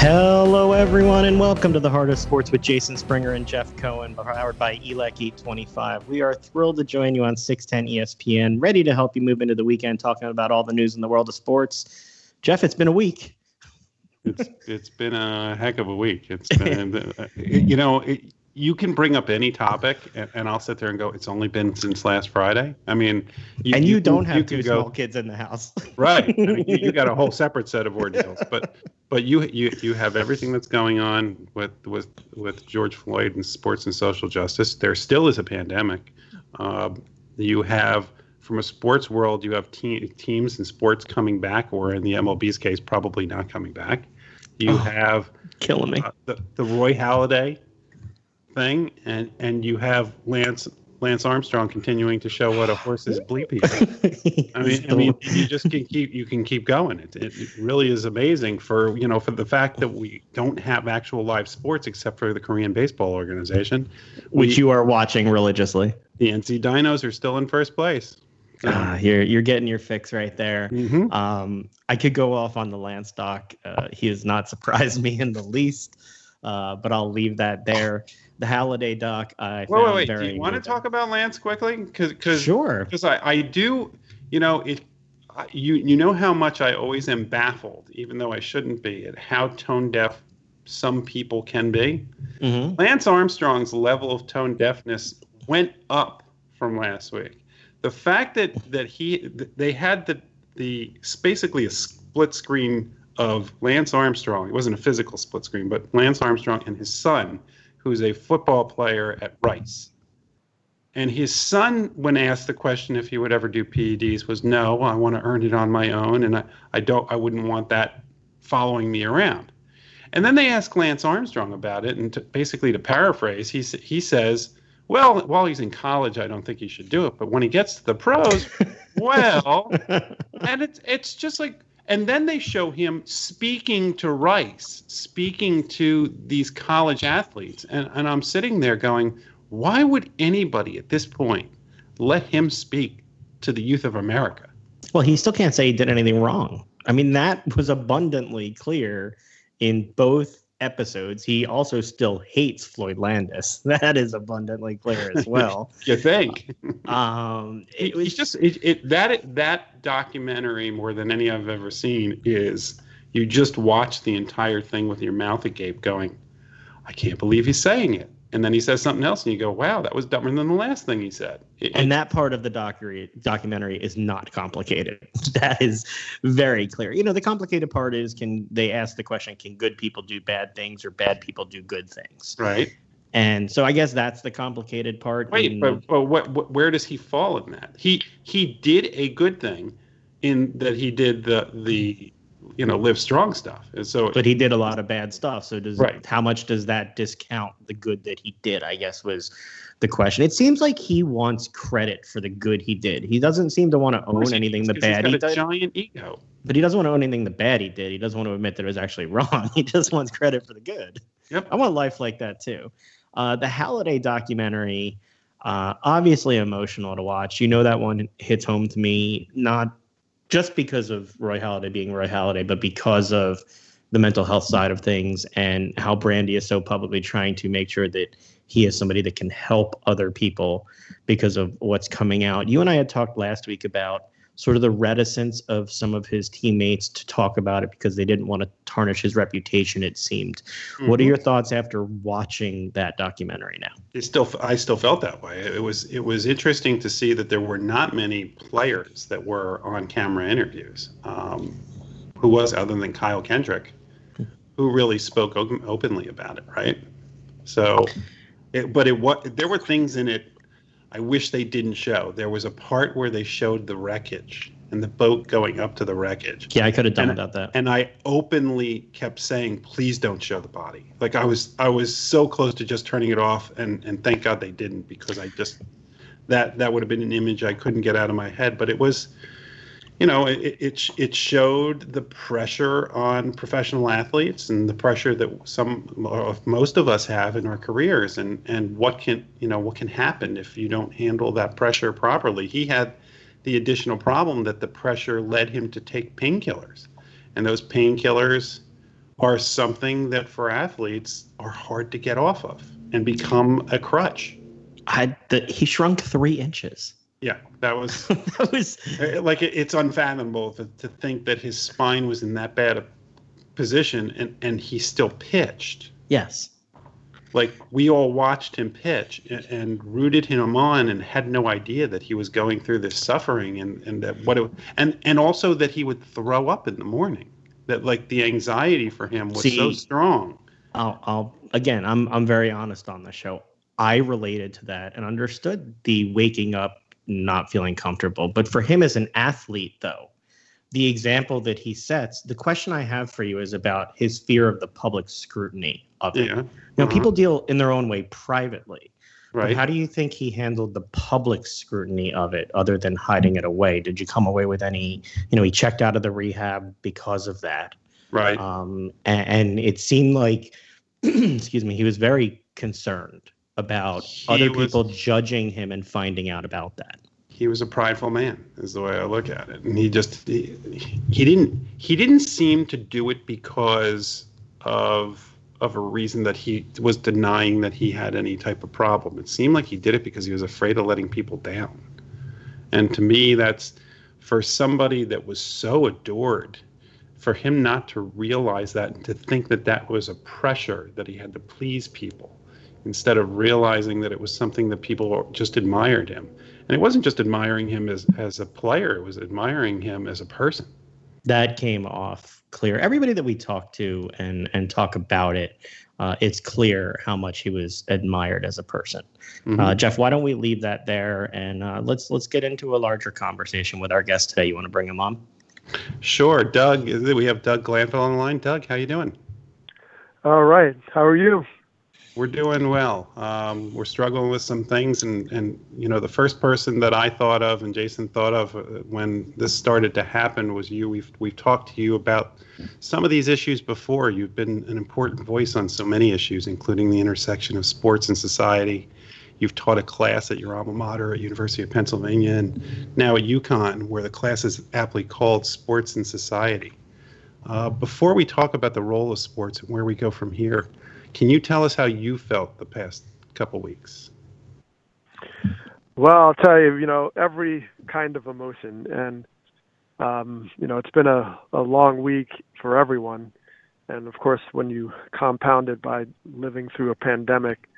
Hello, everyone, and welcome to the Heart of Sports with Jason Springer and Jeff Cohen, powered by ELEC E25. We are thrilled to join you on 610 ESPN, ready to help you move into the weekend talking about all the news in the world of sports. Jeff, it's been a week. It's it's been a heck of a week. It's been, you know, it, you can bring up any topic, and, and, I'll sit there and go, "It's only been since last Friday." I mean, you, and you, you don't can, have you two small go, kids in the house, right? I mean, you, got a whole separate set of ordeals, but but you you you have everything that's going on with with with George Floyd and sports and social justice. There still is a pandemic. Uh, you have from a sports world, you have te- teams and sports coming back, or in the MLB's case, probably not coming back. You oh, have killing me uh, the, the Roy Halladay thing, and and you have Lance Lance Armstrong continuing to show what a horse is bleepy. I mean, I mean, you just can keep you can keep going. It, it really is amazing for you know for the fact that we don't have actual live sports except for the Korean Baseball Organization, which we, you are watching religiously. The NC Dinos are still in first place. Ah, you're you're getting your fix right there. Mm-hmm. Um, I could go off on the Lance doc. Uh, he has not surprised me in the least, uh, but I'll leave that there the Halladay doc. I wait, wait, wait. Do you want to talk about Lance quickly? Because sure. Because I, I do. You know it. You you know how much I always am baffled, even though I shouldn't be, at how tone deaf some people can be. Mm-hmm. Lance Armstrong's level of tone deafness went up from last week. The fact that that he they had the the basically a split screen of Lance Armstrong. It wasn't a physical split screen, but Lance Armstrong and his son who's a football player at Rice. And his son, when asked the question if he would ever do PEDs, was no, I want to earn it on my own, and I, I don't, I wouldn't want that following me around. And then they asked Lance Armstrong about it, and to, basically to paraphrase, he he says, "Well, while he's in college, I don't think he should do it, but when he gets to the pros, well." and it's it's just like and then they show him speaking to Rice, speaking to these college athletes. And, and I'm sitting there going, why would anybody at this point let him speak to the youth of America? Well, he still can't say he did anything wrong. I mean, that was abundantly clear in both episodes, he also still hates Floyd Landis. That is abundantly clear as well. you think? Um, it was just it, it, that that documentary more than any I've ever seen is you just watch the entire thing with your mouth agape, going, "I can't believe he's saying it." And then he says something else and you go wow that was dumber than the last thing he said. It, and that part of the documentary documentary is not complicated. That is very clear. You know the complicated part is can they ask the question can good people do bad things or bad people do good things? Right. And so i guess that's the complicated part. Wait in, but, but what, what where does he fall in that? He he did a good thing in that he did the the you know Livestrong stuff. And so but he did a lot of bad stuff. So does right. how much does that discount the good that he did i guess was the question. It seems like he wants credit for the good he did. He doesn't seem to want to own anything the bad he's got he a giant ego. But he doesn't want to own anything the bad he did. He doesn't want to admit that it was actually wrong. He just wants credit for the good. Yep. I want life like that too. Uh, the halladay documentary uh, obviously emotional to watch. You know that one hits home to me. Not just because of Roy Halladay being Roy Halladay, but because of the mental health side of things and how Brandy is so publicly trying to make sure that he is somebody that can help other people because of what's coming out. You and I had talked last week about sort of the reticence of some of his teammates to talk about it because they didn't want to tarnish his reputation it seemed mm-hmm. what are mm-hmm. your thoughts after watching that documentary now it still i still felt that way it was it was interesting to see that there were not many players that were on camera interviews um, who was other than kyle kendrick who really spoke openly about it right so it, but it what there were things in it I wish they didn't show. There was a part where they showed the wreckage and the boat going up to the wreckage. Yeah, I could have done and, without that. And I openly kept saying, "Please don't show the body." Like I was, I was so close to just turning it off, and and thank God they didn't because I just that that would have been an image I couldn't get out of my head. But it was you know, it, it it showed the pressure on professional athletes and the pressure that some of most of us have in our careers, and and what can you know what can happen if you don't handle that pressure properly. He had the additional problem that the pressure led him to take painkillers, and those painkillers are something that for athletes are hard to get off of and become a crutch. I, the, he shrunk three inches. Yeah, that was that was uh, like it, it's unfathomable to, to think that his spine was in that bad a position and and he still pitched. Yes. Like we all watched him pitch and, and rooted him on and had no idea that he was going through this suffering and and that what it and and also that he would throw up in the morning. That like the anxiety for him was See, so strong. I'll, I'll again, I'm I'm very honest on the show. I related to that and understood the waking up not feeling comfortable. But for him as an athlete, though, the example that he sets, the question I have for you is about his fear of the public scrutiny of it. Yeah. Now, uh-huh. people deal in their own way privately. Right. But how do you think he handled the public scrutiny of it other than hiding it away? Did you come away with any, you know, he checked out of the rehab because of that. Right. Um, and, and it seemed like, excuse me, he was very concerned about he other was, people judging him and finding out about that. He was a prideful man, is the way I look at it, and he just he, he didn't he didn't seem to do it because of of a reason that he was denying that he had any type of problem. It seemed like he did it because he was afraid of letting people down. And to me, that's for somebody that was so adored, for him not to realize that and to think that that was a pressure that he had to please people instead of realizing that it was something that people just admired him. And it wasn't just admiring him as, as a player, it was admiring him as a person. That came off clear. Everybody that we talk to and, and talk about it, uh, it's clear how much he was admired as a person. Mm-hmm. Uh, Jeff, why don't we leave that there and uh, let's let's get into a larger conversation with our guest today. You want to bring him on? Sure, Doug. We have Doug Glanville on the line. Doug, how you doing? All right. How are you? We're doing well. Um, we're struggling with some things, and and you know the first person that I thought of and Jason thought of uh, when this started to happen was you. We've we've talked to you about some of these issues before. You've been an important voice on so many issues, including the intersection of sports and society. You've taught a class at your alma mater at University of Pennsylvania, and now at UConn, where the class is aptly called Sports and Society. Uh, before we talk about the role of sports and where we go from here, can you tell us how you felt the past couple weeks? Well, I'll tell you, you know, every kind of emotion. And, um, you know, it's been a, a long week for everyone. And of course, when you compound it by living through a pandemic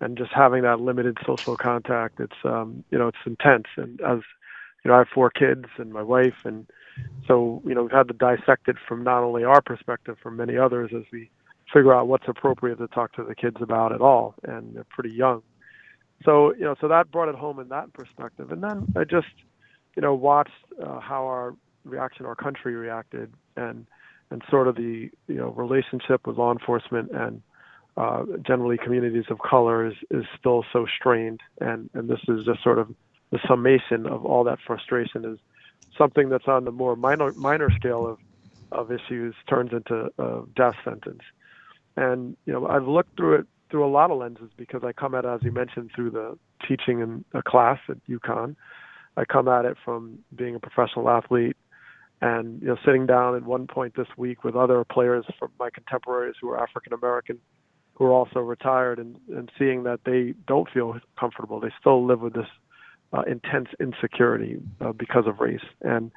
and just having that limited social contact, it's, um, you know, it's intense. And as, you know, I have four kids and my wife. And so, you know, we've had to dissect it from not only our perspective, from many others as we figure out what's appropriate to talk to the kids about at all, and they're pretty young. So you know, so that brought it home in that perspective, and then I just you know watched uh, how our reaction, our country reacted, and and sort of the you know relationship with law enforcement and uh, generally communities of color is, is still so strained, and and this is just sort of the summation of all that frustration is something that's on the more minor minor scale of of issues turns into a death sentence. And you know, I've looked through it through a lot of lenses because I come at it, as you mentioned, through the teaching in a class at UConn. I come at it from being a professional athlete and you know sitting down at one point this week with other players from my contemporaries who are African American who are also retired and, and seeing that they don't feel comfortable. They still live with this uh, intense insecurity uh, because of race. And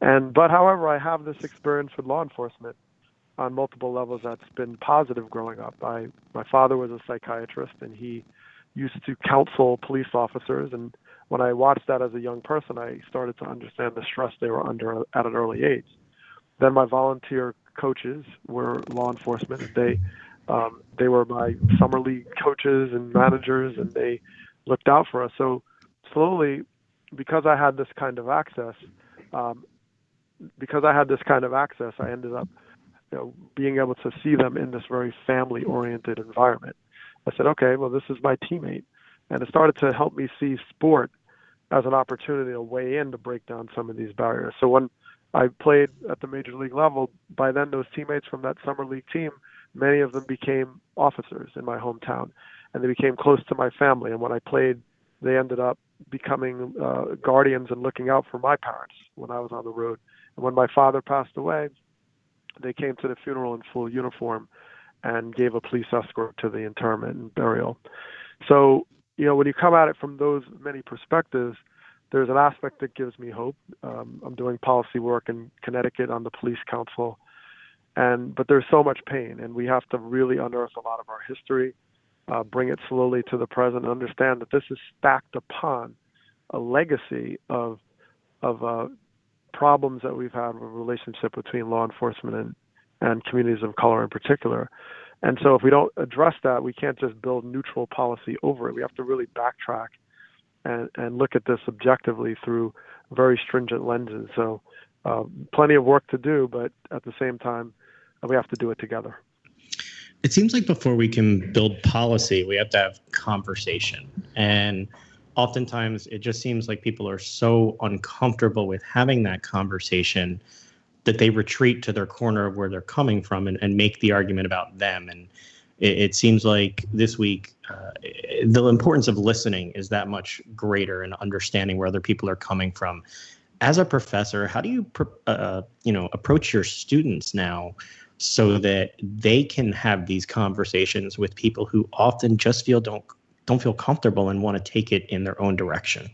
and but however, I have this experience with law enforcement on multiple levels that's been positive growing up. I, my father was a psychiatrist and he used to counsel police officers. And when I watched that as a young person, I started to understand the stress they were under at an early age. Then my volunteer coaches were law enforcement. They um, they were my summer league coaches and managers, and they looked out for us. So slowly, because I had this kind of access, um, because I had this kind of access, I ended up you know, being able to see them in this very family oriented environment. I said, okay, well, this is my teammate. And it started to help me see sport as an opportunity, a way in to break down some of these barriers. So when I played at the major league level, by then those teammates from that summer league team, many of them became officers in my hometown, and they became close to my family. And when I played, they ended up becoming uh, guardians and looking out for my parents when I was on the road. And when my father passed away, they came to the funeral in full uniform and gave a police escort to the interment and burial. So, you know, when you come at it from those many perspectives, there's an aspect that gives me hope. Um, I'm doing policy work in Connecticut on the police council, and but there's so much pain, and we have to really unearth a lot of our history, uh, bring it slowly to the present, and understand that this is stacked upon a legacy of of uh, problems that we've had with relationship between law enforcement and and communities of color in particular. And so if we don't address that, we can't just build neutral policy over it. We have to really backtrack and, and look at this objectively through very stringent lenses. So, uh, plenty of work to do, but at the same time, we have to do it together. It seems like before we can build policy, we have to have conversation. And oftentimes, it just seems like people are so uncomfortable with having that conversation that they retreat to their corner of where they're coming from and, and make the argument about them. And it, it seems like this week, uh, the importance of listening is that much greater and understanding where other people are coming from. As a professor, how do you, uh, you know, approach your students now so that they can have these conversations with people who often just feel don't don't feel comfortable and want to take it in their own direction?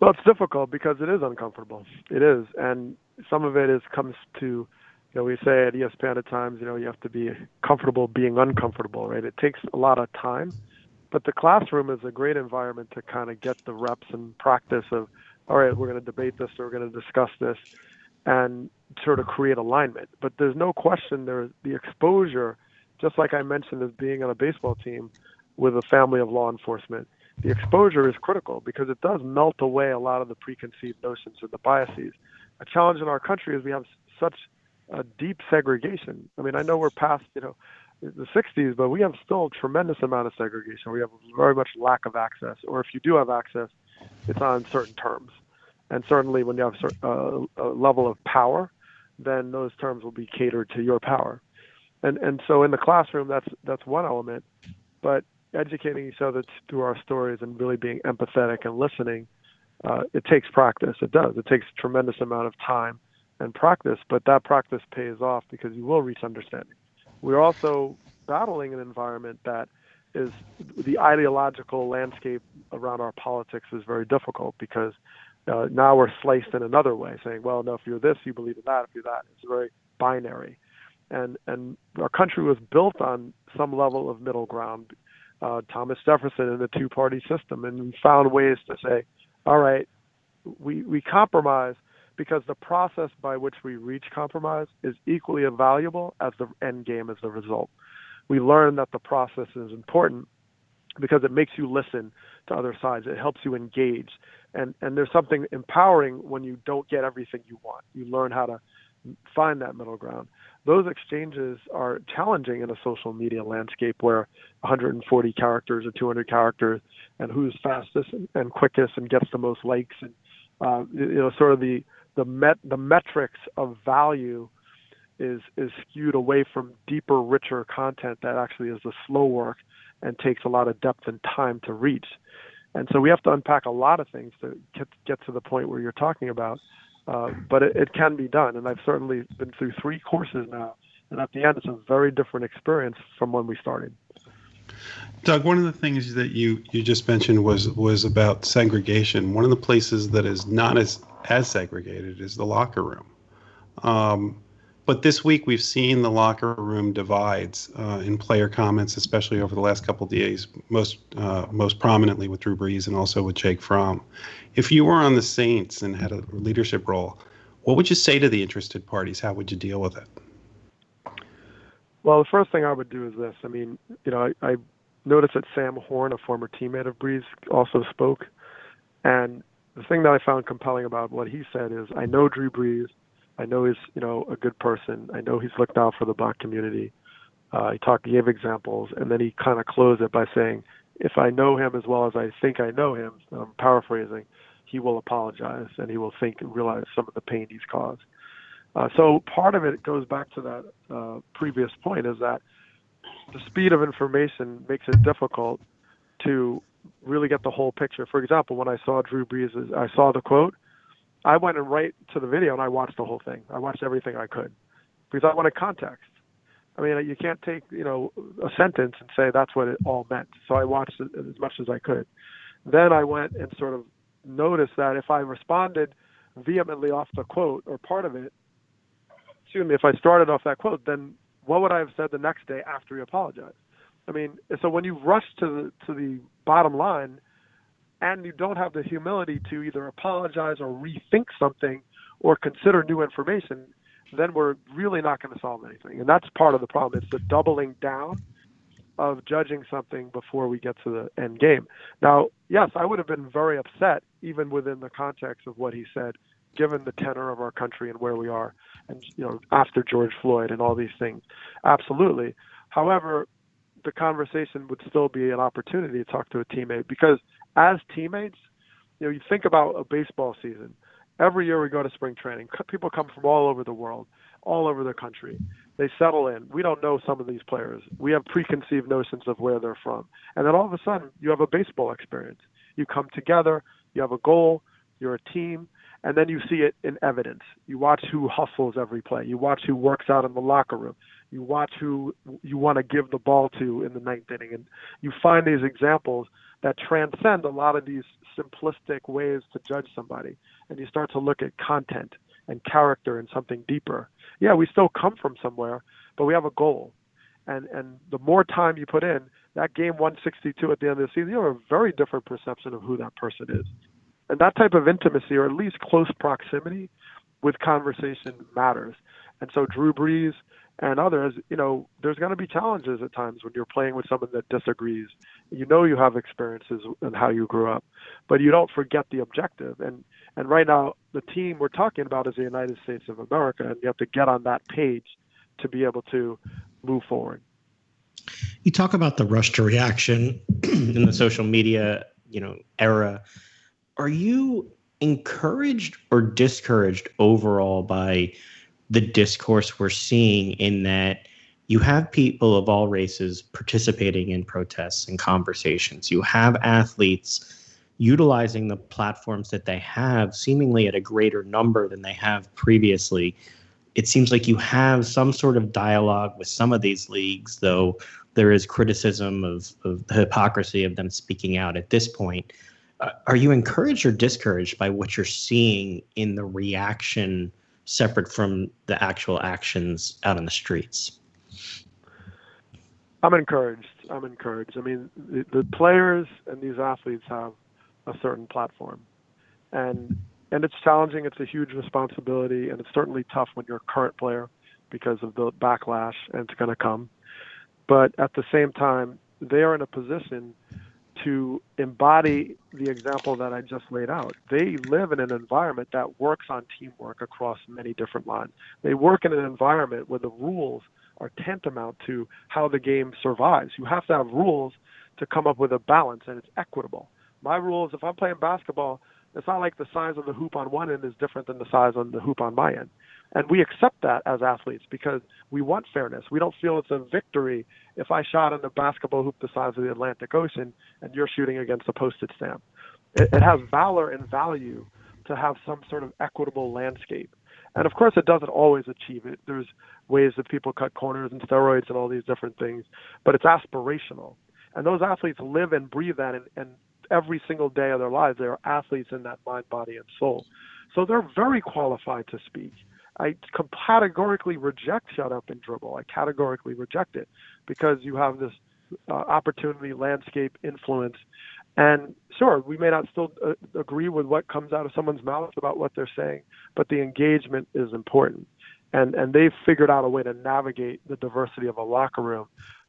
Well, it's difficult because it is uncomfortable. It is, and some of it is comes to, you know, we say at ESPN at times, you know, you have to be comfortable being uncomfortable, right? It takes a lot of time, but the classroom is a great environment to kind of get the reps and practice of, all right, we're going to debate this, or we're going to discuss this, and sort of create alignment. But there's no question there the exposure, just like I mentioned, as being on a baseball team with a family of law enforcement the exposure is critical because it does melt away a lot of the preconceived notions or the biases. A challenge in our country is we have such a deep segregation. I mean, I know we're past, you know, the 60s, but we have still a tremendous amount of segregation. We have very much lack of access, or if you do have access, it's on certain terms. And certainly, when you have uh, a level of power, then those terms will be catered to your power. And and so in the classroom, that's that's one element. But educating each other through our stories and really being empathetic and listening, uh, it takes practice. It does. It takes a tremendous amount of time and practice, but that practice pays off because you will reach understanding. We're also battling an environment that is the ideological landscape around our politics is very difficult because uh, now we're sliced in another way, saying, well, no, if you're this, you believe in that. If you're that, it's very binary. And and our country was built on some level of middle ground uh, Thomas Jefferson and the two party system and we found ways to say, all right, we, we compromise because the process by which we reach compromise is equally valuable as the end game as the result. We learn that the process is important because it makes you listen to other sides. It helps you engage. And, and there's something empowering when you don't get everything you want. You learn how to find that middle ground those exchanges are challenging in a social media landscape where 140 characters or 200 characters and who's fastest and, and quickest and gets the most likes and uh, you know sort of the the met the metrics of value is is skewed away from deeper richer content that actually is the slow work and takes a lot of depth and time to reach. And so we have to unpack a lot of things to get get to the point where you're talking about uh, but it, it can be done, and I've certainly been through three courses now, and at the end, it's a very different experience from when we started. Doug, one of the things that you, you just mentioned was was about segregation. One of the places that is not as as segregated is the locker room. Um, but this week we've seen the locker room divides uh, in player comments, especially over the last couple days, most uh, most prominently with Drew Brees and also with Jake Fromm. If you were on the Saints and had a leadership role, what would you say to the interested parties? How would you deal with it? Well, the first thing I would do is this. I mean, you know, I, I noticed that Sam Horn, a former teammate of Brees, also spoke, and the thing that I found compelling about what he said is, I know Drew Brees. I know he's you know a good person. I know he's looked out for the black community. Uh, he talked, gave examples, and then he kind of closed it by saying, "If I know him as well as I think I know him," I'm paraphrasing, he will apologize and he will think and realize some of the pain he's caused. Uh, so part of it goes back to that uh, previous point is that the speed of information makes it difficult to really get the whole picture. For example, when I saw Drew Brees, I saw the quote, I went and right to the video and I watched the whole thing. I watched everything I could because I wanted context. I mean, you can't take you know a sentence and say that's what it all meant. So I watched it as much as I could. Then I went and sort of noticed that if I responded vehemently off the quote or part of it, excuse me, if I started off that quote, then what would I have said the next day after he apologized? I mean, so when you rush to the to the bottom line, and you don't have the humility to either apologize or rethink something or consider new information, then we're really not going to solve anything. And that's part of the problem. It's the doubling down of judging something before we get to the end game. Now, yes, I would have been very upset, even within the context of what he said, given the tenor of our country and where we are, and you know, after George Floyd and all these things. Absolutely. However, the conversation would still be an opportunity to talk to a teammate because as teammates, you know, you think about a baseball season. Every year we go to spring training. People come from all over the world, all over the country. They settle in. We don't know some of these players. We have preconceived notions of where they're from. And then all of a sudden, you have a baseball experience. You come together, you have a goal, you're a team, and then you see it in evidence. You watch who hustles every play. You watch who works out in the locker room. You watch who you want to give the ball to in the ninth inning, and you find these examples that transcend a lot of these simplistic ways to judge somebody. And you start to look at content and character and something deeper. Yeah, we still come from somewhere, but we have a goal. And and the more time you put in, that game 162 at the end of the season, you have a very different perception of who that person is. And that type of intimacy, or at least close proximity with conversation, matters. And so Drew Brees and others, you know, there's going to be challenges at times when you're playing with someone that disagrees. You know you have experiences and how you grew up, but you don't forget the objective. And and right now, the team we're talking about is the United States of America, and you have to get on that page to be able to move forward. You talk about the rush to reaction in the social media, you know, era. Are you encouraged or discouraged overall by the discourse we're seeing in that you have people of all races participating in protests and conversations. You have athletes utilizing the platforms that they have seemingly at a greater number than they have previously. It seems like you have some sort of dialogue with some of these leagues, though there is criticism of, of the hypocrisy of them speaking out at this point. Uh, are you encouraged or discouraged by what you're seeing in the reaction separate from the actual actions out on the streets? I'm encouraged. I'm encouraged. I mean, the, the players and these athletes have a certain platform, and and it's challenging. It's a huge responsibility, and it's certainly tough when you're a current player because of the backlash, and it's going to come. But at the same time, they are in a position to embody the example that I just laid out. They live in an environment that works on teamwork across many different lines. They work in an environment where the rules are tantamount to how the game survives. You have to have rules to come up with a balance, and it's equitable. My rules, if I'm playing basketball, it's not like the size of the hoop on one end is different than the size on the hoop on my end. And we accept that as athletes because we want fairness. We don't feel it's a victory if I shot in a basketball hoop the size of the Atlantic Ocean and you're shooting against a postage stamp. It, it has valor and value to have some sort of equitable landscape. And of course, it doesn't always achieve it. There's ways that people cut corners and steroids and all these different things, but it's aspirational. And those athletes live and breathe that, and, and every single day of their lives, they are athletes in that mind, body, and soul. So they're very qualified to speak. I categorically reject shut up and dribble. I categorically reject it because you have this uh, opportunity, landscape, influence. And sure, we may not still uh, agree with what comes out of someone's mouth about what they're saying, but the engagement is important. And, and they've figured out a way to navigate the diversity of a locker room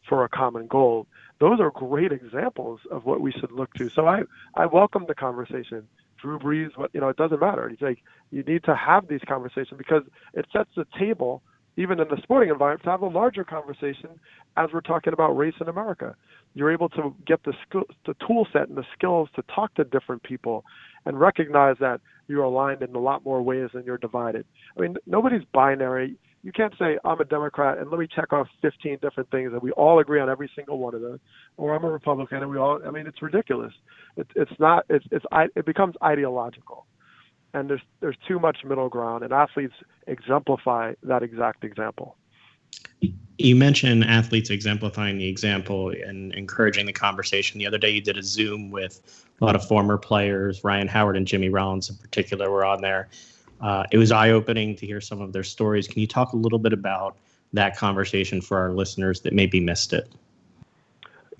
for a common goal. Those are great examples of what we should look to. So I, I welcome the conversation. Drew Brees, what you know, it doesn't matter. He's like you need to have these conversations because it sets the table, even in the sporting environment, to have a larger conversation as we're talking about race in America. You're able to get the skill, the tool set and the skills to talk to different people and recognize that you're aligned in a lot more ways than you're divided. I mean, nobody's binary you can't say I'm a Democrat and let me check off 15 different things and we all agree on every single one of them, or I'm a Republican and we all. I mean, it's ridiculous. It, it's not. It's it's it becomes ideological, and there's there's too much middle ground, and athletes exemplify that exact example. You mentioned athletes exemplifying the example and encouraging the conversation. The other day, you did a Zoom with a lot of former players. Ryan Howard and Jimmy Rollins, in particular, were on there. Uh, it was eye opening to hear some of their stories. Can you talk a little bit about that conversation for our listeners that maybe missed it?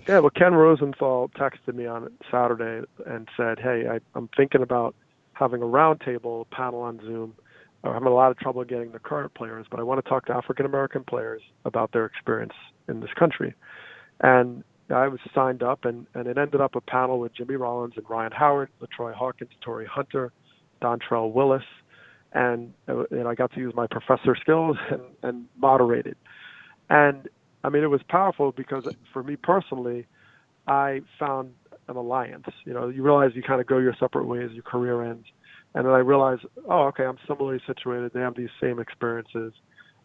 Yeah, well, Ken Rosenthal texted me on Saturday and said, "Hey, I, I'm thinking about having a roundtable panel on Zoom. I'm having a lot of trouble getting the current players, but I want to talk to African American players about their experience in this country." And I was signed up, and, and it ended up a panel with Jimmy Rollins and Ryan Howard, LaTroy Hawkins, Torii Hunter, Dontrelle Willis, and, and I got to use my professor skills and, and moderate. And I mean, it was powerful because for me personally, I found an alliance. You know, you realize you kind of go your separate ways, your career ends. And then I realized, oh, okay, I'm similarly situated. They have these same experiences.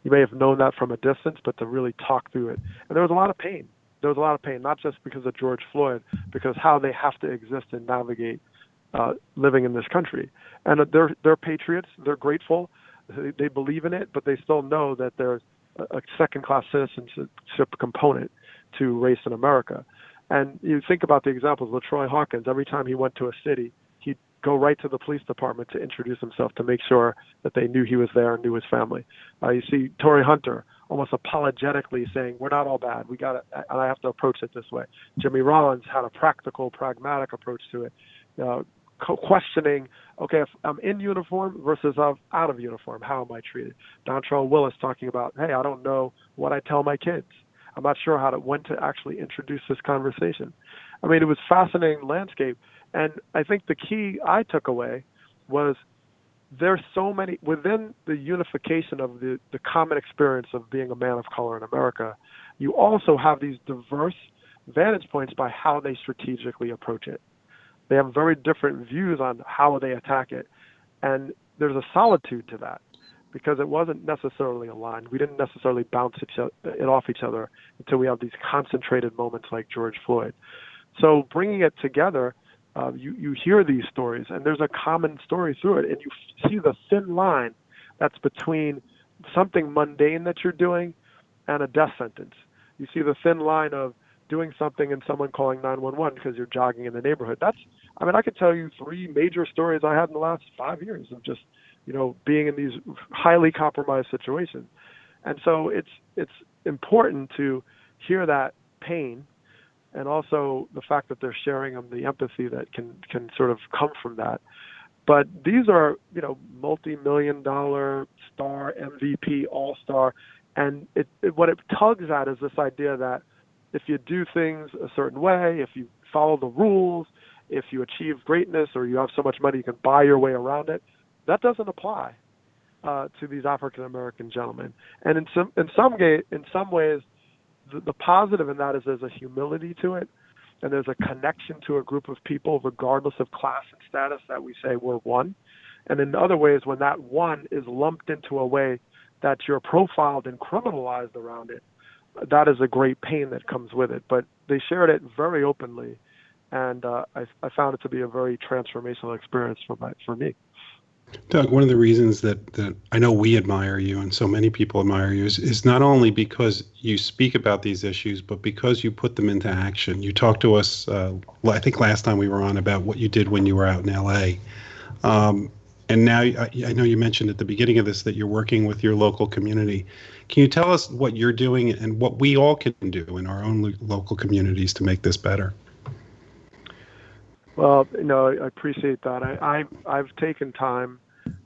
You may have known that from a distance, but to really talk through it. And there was a lot of pain. There was a lot of pain, not just because of George Floyd, because how they have to exist and navigate uh, living in this country. And they're they're patriots. They're grateful. They, they believe in it, but they still know that there's a second-class citizenship component to race in America. And you think about the examples. Of LaTroy Hawkins. Every time he went to a city, he'd go right to the police department to introduce himself to make sure that they knew he was there and knew his family. Uh, you see Torii Hunter almost apologetically saying, "We're not all bad. We got it, and I have to approach it this way." Jimmy Rollins had a practical, pragmatic approach to it. Uh, questioning, okay, if I'm in uniform versus I'm out of uniform, how am I treated? Dontrelle Willis talking about, hey, I don't know what I tell my kids. I'm not sure how to when to actually introduce this conversation. I mean, it was fascinating landscape, and I think the key I took away was there's so many within the unification of the the common experience of being a man of color in America. You also have these diverse vantage points by how they strategically approach it. They have very different views on how they attack it. And there's a solitude to that because it wasn't necessarily aligned. We didn't necessarily bounce it off each other until we have these concentrated moments like George Floyd. So bringing it together, uh, you you hear these stories, and there's a common story through it, and you see the thin line that's between something mundane that you're doing and a death sentence. You see the thin line of doing something and someone calling 911 because you're jogging in the neighborhood. That's, I mean, I could tell you three major stories I had in the last five years of just, you know, being in these highly compromised situations. And so it's it's important to hear that pain, and also the fact that they're sharing them, the empathy that can can sort of come from that. But these are, you know, multi-million dollar star MVP, all star, and it, it what it tugs at is this idea that if you do things a certain way, if you follow the rules, if you achieve greatness or you have so much money you can buy your way around it, that doesn't apply uh, to these African American gentlemen. And in some in some ga- in some ways, the, the positive in that is there's a humility to it, and there's a connection to a group of people regardless of class and status that we say we're one. And in other ways, when that one is lumped into a way that you're profiled and criminalized around it, that is a great pain that comes with it. But they shared it very openly, and uh, I, I, found it to be a very transformational experience for my for me. Doug, one of the reasons that, that I know we admire you and so many people admire you is, is not only because you speak about these issues, but because you put them into action. You talked to us, uh, I think last time we were on, about what you did when you were out in LA. Um, and now I, I know you mentioned at the beginning of this that you're working with your local community. Can you tell us what you're doing and what we all can do in our own local communities to make this better? Well, you know, I appreciate that. I, I I've taken time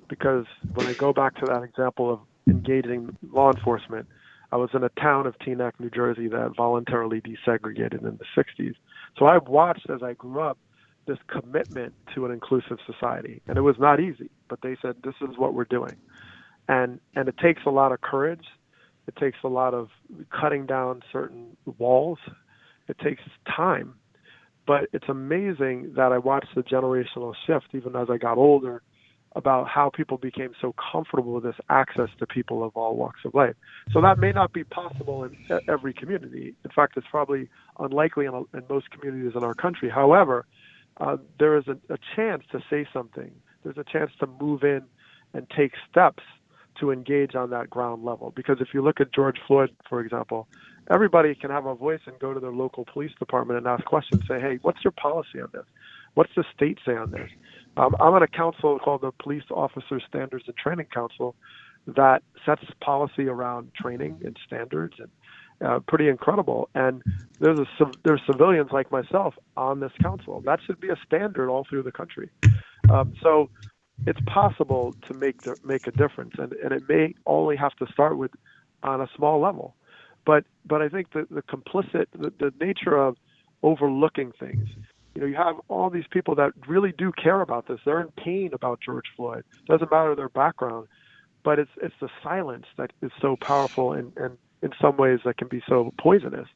because when I go back to that example of engaging law enforcement, I was in a town of Teaneck, New Jersey that voluntarily desegregated in the 60s. So I've watched as I grew up this commitment to an inclusive society, and it was not easy. But they said this is what we're doing, and and it takes a lot of courage it takes a lot of cutting down certain walls. It takes time. But it's amazing that I watched the generational shift even as I got older about how people became so comfortable with this access to people of all walks of life. So that may not be possible in every community. In fact, it's probably unlikely in, in most communities in our country. However, uh, there is a, a chance to say something there's a chance to move in and take steps to engage on that ground level. Because if you look at George Floyd, for example, everybody can have a voice and go to their local police department and ask questions. Say, hey, what's your policy on this? What's the state say on this? Um, I'm on a council called the Police Officer Standards and Training Council that sets policy around training and standards and uh, pretty incredible. And there's a there's civilians like myself on this council. That should be a standard all through the country. Um, so it's possible to make the, make a difference, and, and it may only have to start with on a small level. But but I think the the complicit the, the nature of overlooking things. You know, you have all these people that really do care about this. They're in pain about George Floyd. Doesn't matter their background, but it's it's the silence that is so powerful and and in some ways that can be so poisonous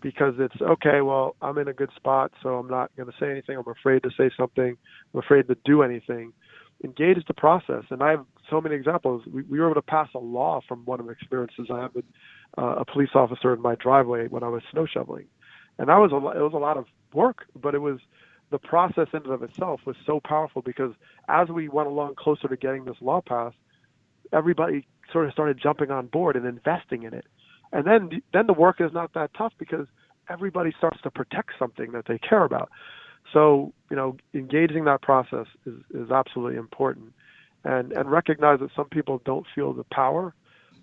because it's okay well i'm in a good spot so i'm not going to say anything i'm afraid to say something i'm afraid to do anything engage the process and i have so many examples we, we were able to pass a law from one of the experiences i had with uh, a police officer in my driveway when i was snow shoveling. And that was a it was a lot of work but it was the process in and of itself was so powerful because as we went along closer to getting this law passed everybody sort of started jumping on board and investing in it. And then then the work is not that tough because everybody starts to protect something that they care about. So you know, engaging that process is is absolutely important, and and recognize that some people don't feel the power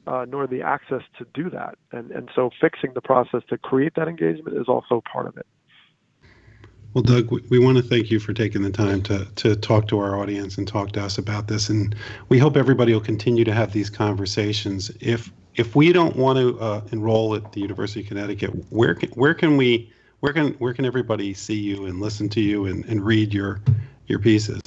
uh, nor the access to do that, and and so fixing the process to create that engagement is also part of it. Well, Doug, we, we want to thank you for taking the time to to talk to our audience and talk to us about this, and we hope everybody will continue to have these conversations. If if we don't want to uh, enroll at the University of Connecticut, where can, where can we where can where can everybody see you and listen to you and, and read your your pieces?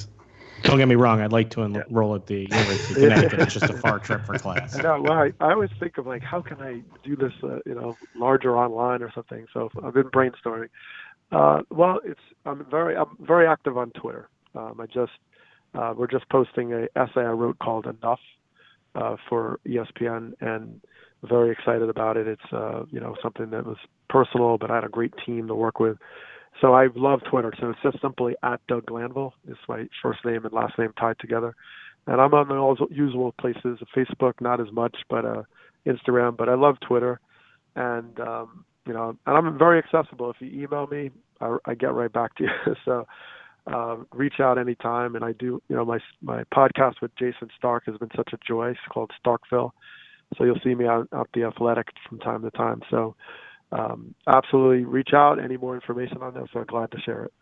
Don't get me wrong. I'd like to enroll at the University of Connecticut. it's just a far trip for class. No, well, I, I always think of like, how can I do this, uh, you know, larger online or something. So I've been brainstorming. Uh, well, it's I'm very I'm very active on Twitter. Um, I just uh, we're just posting a essay I wrote called Enough, uh, for ESPN, and very excited about it. It's uh, you know something that was personal, but I had a great team to work with. So I love Twitter. So it's just simply at Doug Glanville. It's my first name and last name tied together. And I'm on the usual places. Facebook, not as much, but uh, Instagram. But I love Twitter, and um, you know, and I'm very accessible. If you email me, I, I get right back to you. so uh, reach out anytime. And I do, you know, my my podcast with Jayson Stark has been such a joy. It's called Starkville, so you'll see me out out the Athletic from time to time. So um, absolutely reach out. Any more information on this, I'm glad to share it.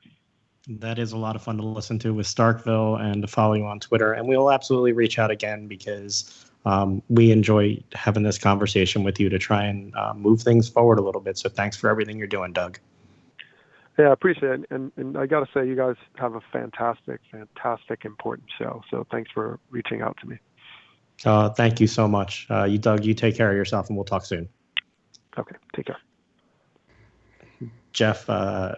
That is a lot of fun to listen to with Starkville and to follow you on Twitter. And we will absolutely reach out again because um, we enjoy having this conversation with you to try and uh, move things forward a little bit. So thanks for everything you're doing, Doug. Yeah, I appreciate it. And, and I got to say, you guys have a fantastic, fantastic, important show. So thanks for reaching out to me. Uh, thank you so much. Uh, you, Doug, you take care of yourself and we'll talk soon. Okay, take care. Jeff, uh,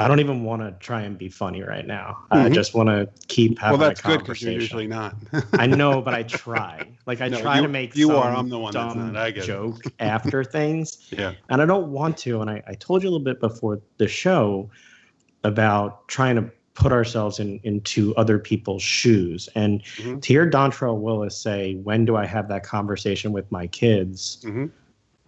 I don't even want to try and be funny right now. Mm-hmm. I just want to keep having well, that's good because you're usually not. I know, but I try. Like I no, try you, to make you are. I'm the one dumb that's not. I get joke after things. Yeah. And I don't want to. And I, I told you a little bit before the show about trying to put ourselves in into other people's shoes. And mm-hmm. to hear Dontrelle Willis say, "When do I have that conversation with my kids?" Mm-hmm.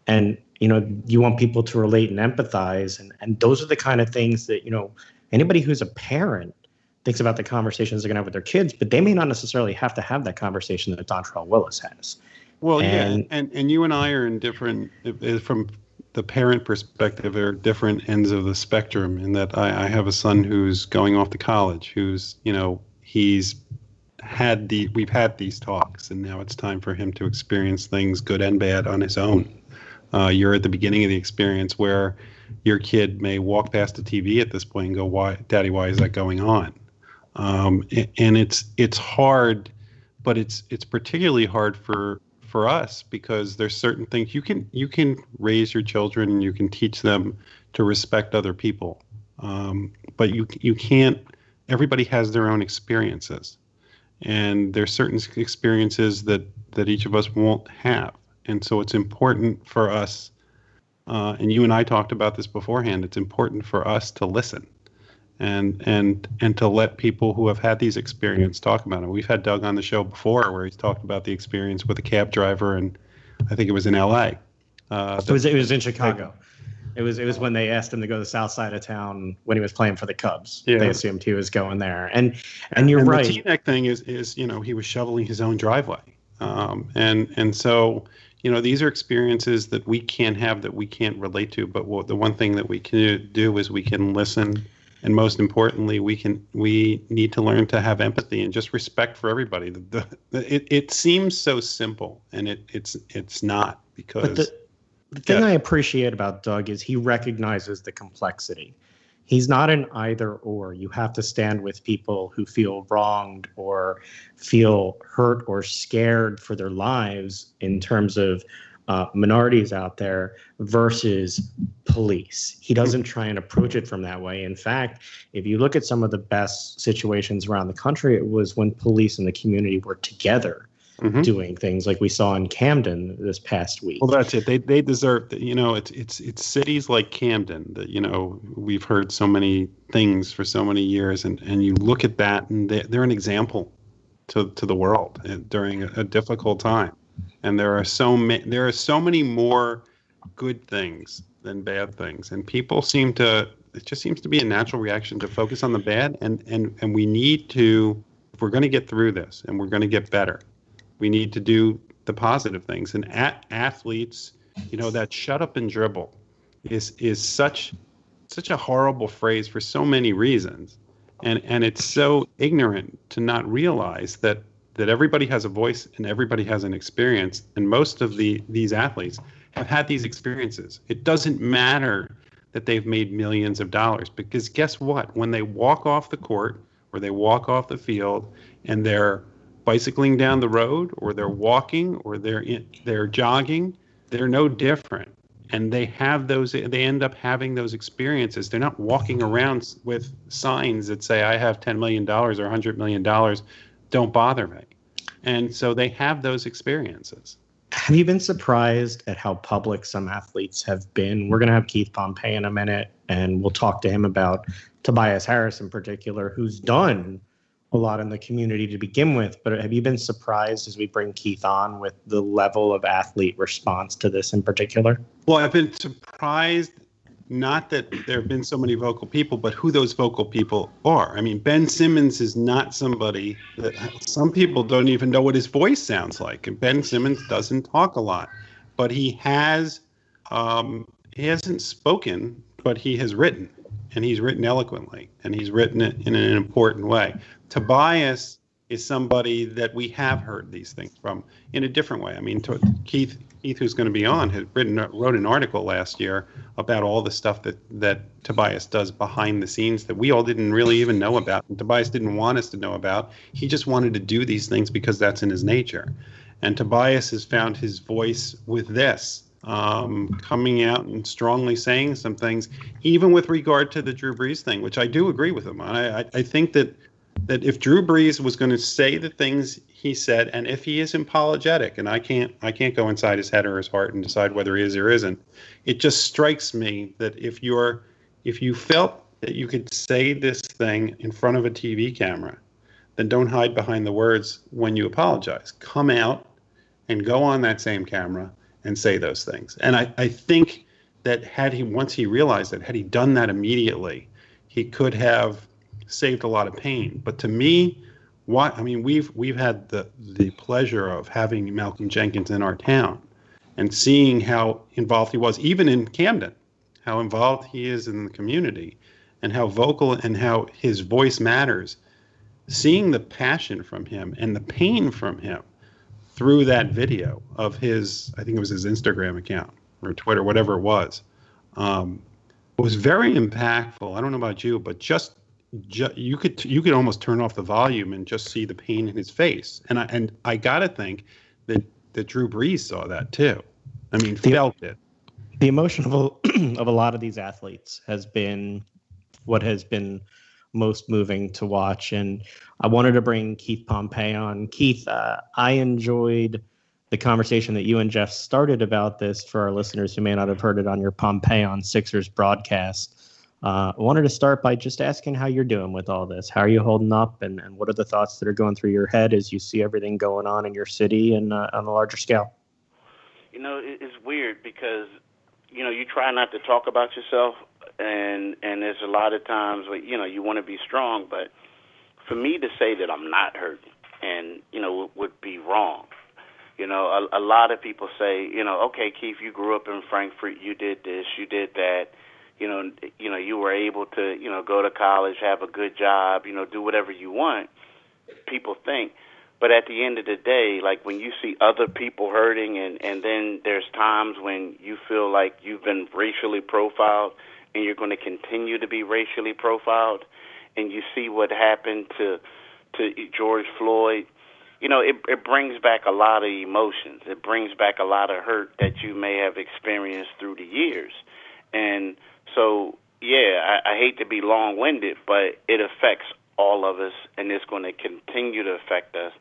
and you know you want people to relate and empathize and and those are the kind of things that you know anybody who's a parent thinks about the conversations they're going to have with their kids but they may not necessarily have to have that conversation that Dontrelle Willis has. Well and, yeah and and you and I are in different eh, from the parent perspective are different ends of the spectrum in that I, I have a son who's going off to college who's you know he's had the we've had these talks and now it's time for him to experience things good and bad on his own uh, you're at the beginning of the experience where your kid may walk past the TV at this point and go, "Why, Daddy? Why is that going on?" Um, and it's it's hard, but it's it's particularly hard for for us because there's certain things you can you can raise your children and you can teach them to respect other people, um, but you you can't. Everybody has their own experiences, and there's certain experiences that that each of us won't have and so it's important for us, uh, and you and I talked about this beforehand, it's important for us to listen and and and to let people who have had these experiences talk about it. We've had Doug on the show before where he's talked about the experience with a cab driver, and I think it was in L.A. Uh, it was it was in Chicago. It was it was when they asked him to go to the south side of town when he was playing for the Cubs. Yeah. They assumed he was going there, and and you're and right. The Teaneck thing is is you know he was shoveling his own driveway, um, and and so you know these are experiences that we can't have that we can't relate to. But what, the one thing that we can do is we can listen and most importantly, we can we need to learn to have empathy and just respect for everybody. The, the, it, it seems so simple, and it, it's it's not because. The, the, thing yeah. I appreciate about Doug is he recognizes the complexity. He's not an either or. You have to stand with people who feel wronged or feel hurt or scared for their lives in terms of uh, minorities out there versus police. He doesn't try and approach it from that way. In fact, if you look at some of the best situations around the country, it was when police and the community were together. Mm-hmm. doing things like we saw in Camden this past week. Well, that's it. They they deserve. You know, it's it's it's cities like Camden that you know we've heard so many things for so many years, and and you look at that, and they, they're an example to to the world uh, during a, a difficult time and there are so many there are so many more good things than bad things and people seem to it just seems to be a natural reaction to focus on the bad and and and we need to if we're going to get through this and we're going to get better we need to do the positive things. And at athletes you know that shut up and dribble is is such such a horrible phrase for so many reasons. And and it's so ignorant to not realize that that everybody has a voice and everybody has an experience. And most of the these athletes have had these experiences. It doesn't matter that they've made millions of dollars because guess what? When they walk off the court or they walk off the field and they're bicycling down the road or they're walking or they're in, they're jogging they're no different and they have those they end up having those experiences they're not walking around with signs that say i have 10 million dollars or 100 million dollars don't bother me. And so they have those experiences. Have you been surprised at how public some athletes have been? We're going to have Keith Pompey in a minute, and we'll talk to him about Tobias Harris in particular, who's done a lot in the community to begin with. But have you been surprised as we bring Keith on with the level of athlete response to this in particular? Well, I've been surprised not that there have been so many vocal people, but who those vocal people are. I mean, Ben Simmons is not somebody that some people don't even know what his voice sounds like. And Ben Simmons doesn't talk a lot, but he has um, he hasn't spoken, but he has written, and he's written eloquently, and he's written it in an important way. Tobias is somebody that we have heard these things from in a different way. I mean, Keith Keith, who's going to be on, had written wrote an article last year about all the stuff that that Tobias does behind the scenes that we all didn't really even know about. And Tobias didn't want us to know about. He just wanted to do these things because that's in his nature. And Tobias has found his voice with this, um, coming out and strongly saying some things, even with regard to the Drew Brees thing, which I do agree with him on. I, I think that that if Drew Brees was going to say the things he said, and if he is apologetic, and I can't I can't go inside his head or his heart and decide whether he is or isn't, it just strikes me that if you're if you felt that you could say this thing in front of a TV camera, then don't hide behind the words when you apologize. Come out and go on that same camera and say those things. And I, I think that had he once he realized that, had he done that immediately, he could have saved a lot of pain. But to me, what I mean, we've we've had the the pleasure of having Malcolm Jenkins in our town, and seeing how involved he was, even in Camden, how involved he is in the community, and how vocal and how his voice matters. Seeing the passion from him and the pain from him through that video of his, I think it was his Instagram account or Twitter, whatever it was, um, was very impactful. I don't know about you, but just ju- you could you could almost turn off the volume and just see the pain in his face. And I and I gotta think that that Drew Brees saw that too. I mean, the, felt it. The emotion of a, of a lot of these athletes has been what has been most moving to watch. And I wanted to bring Keith Pompey on. Keith, uh, I enjoyed the conversation that you and Jeff started about this for our listeners who may not have heard it on your Pompey on Sixers broadcast Uh, I wanted to start by just asking how you're doing with all this. How are you holding up, and, and what are the thoughts that are going through your head as you see everything going on in your city and uh, on a larger scale? You know, it's weird because you know you try not to talk about yourself, and and there's a lot of times where you know you want to be strong, but for me to say that I'm not hurting, and you know, would be wrong. You know, a, a lot of people say, you know, okay, Keith, you grew up in Frankford, you did this, you did that you know, you know, you were able to, you know, go to college, have a good job, you know, do whatever you want. People think, but at the end of the day, like when you see other people hurting, and and then there's times when you feel like you've been racially profiled, and you're going to continue to be racially profiled, and you see what happened to to George Floyd. You know, it it brings back a lot of emotions. It brings back a lot of hurt that you may have experienced through the years, and so yeah, I, I hate to be long-winded, but it affects all of us, and it's going to continue to affect us.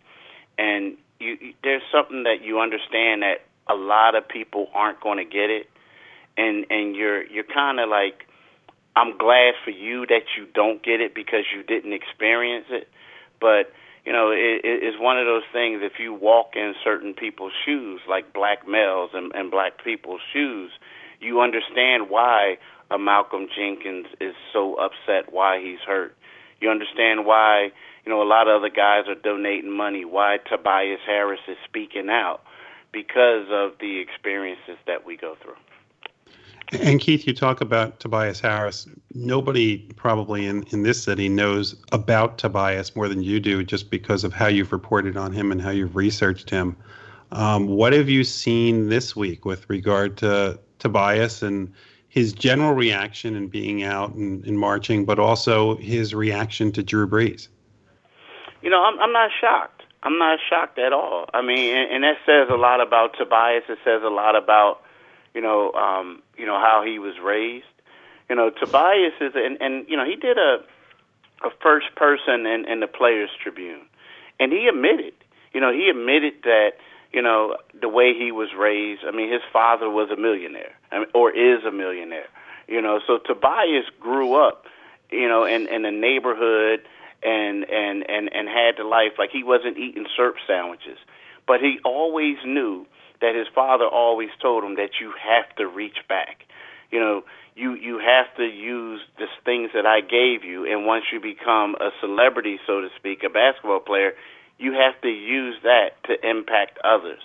And you, there's something that you understand that a lot of people aren't going to get it, and and you're you're kind of like, I'm glad for you that you don't get it because you didn't experience it, but you know, it, it's one of those things. If you walk in certain people's shoes, like black males and, and black people's shoes, you understand why a Malcolm Jenkins is so upset why he's hurt. You understand why, you know, a lot of other guys are donating money, why Tobias Harris is speaking out because of the experiences that we go through. And Keith, you talk about Tobias Harris. Nobody probably in, in this city knows about Tobias more than you do just because of how you've reported on him and how you've researched him. Um, what have you seen this week with regard to Tobias and his general reaction and being out and, and marching, but also his reaction to Drew Brees? You know, I'm, I'm not shocked. I'm not shocked at all. I mean, and, and that says a lot about Tobias. It says a lot about, you know, um, you know how he was raised. You know, Tobias is, and, and you know, he did a a first person in, in the Players Tribune, and he admitted, you know, he admitted that you know, the way he was raised. I mean, his father was a millionaire, or is a millionaire. You know, so Tobias grew up, you know, in in a neighborhood and and and and had the life like he wasn't eating syrup sandwiches, but he always knew that his father always told him that you have to reach back. You know, you you have to use the things that I gave you, and once you become a celebrity, so to speak, a basketball player, you have to use that to impact others.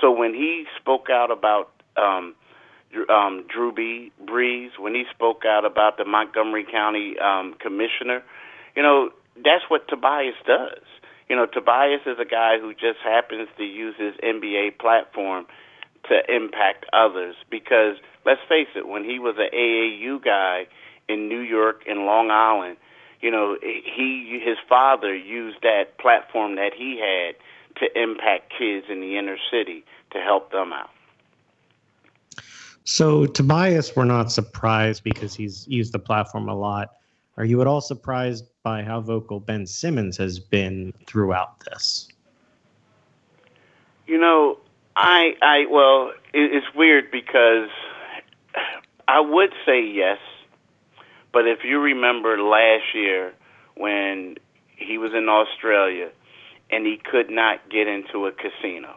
So when he spoke out about um, um, Drew B. Brees, when he spoke out about the Montgomery County um, commissioner, you know, that's what Tobias does. You know, Tobias is a guy who just happens to use his NBA platform to impact others because let's face it, when he was an AAU guy in New York and Long Island, you know, he his father used that platform that he had to impact kids in the inner city to help them out. So Tobias, we're not surprised because he's used the platform a lot. Are you at all surprised by how vocal Ben Simmons has been throughout this? You know, I I well, it's weird because I would say yes but if you remember last year when he was in Australia and he could not get into a casino.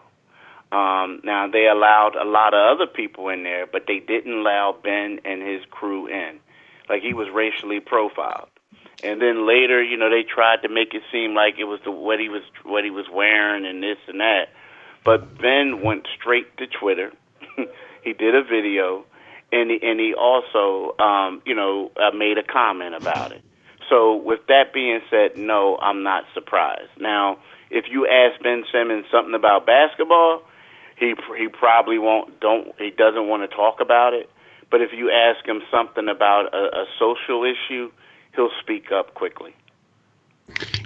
Um, now they allowed a lot of other people in there, but they didn't allow Ben and his crew in. Like he was racially profiled. And then later, you know, they tried to make it seem like it was the what he was what he was wearing and this and that. But Ben went straight to Twitter. he did a video and he, and he also, um, you know, uh, made a comment about it. So with that being said, no, I'm not surprised. Now, if you ask Ben Simmons something about basketball, he he probably won't don't he doesn't want to talk about it. But if you ask him something about a, a social issue, he'll speak up quickly.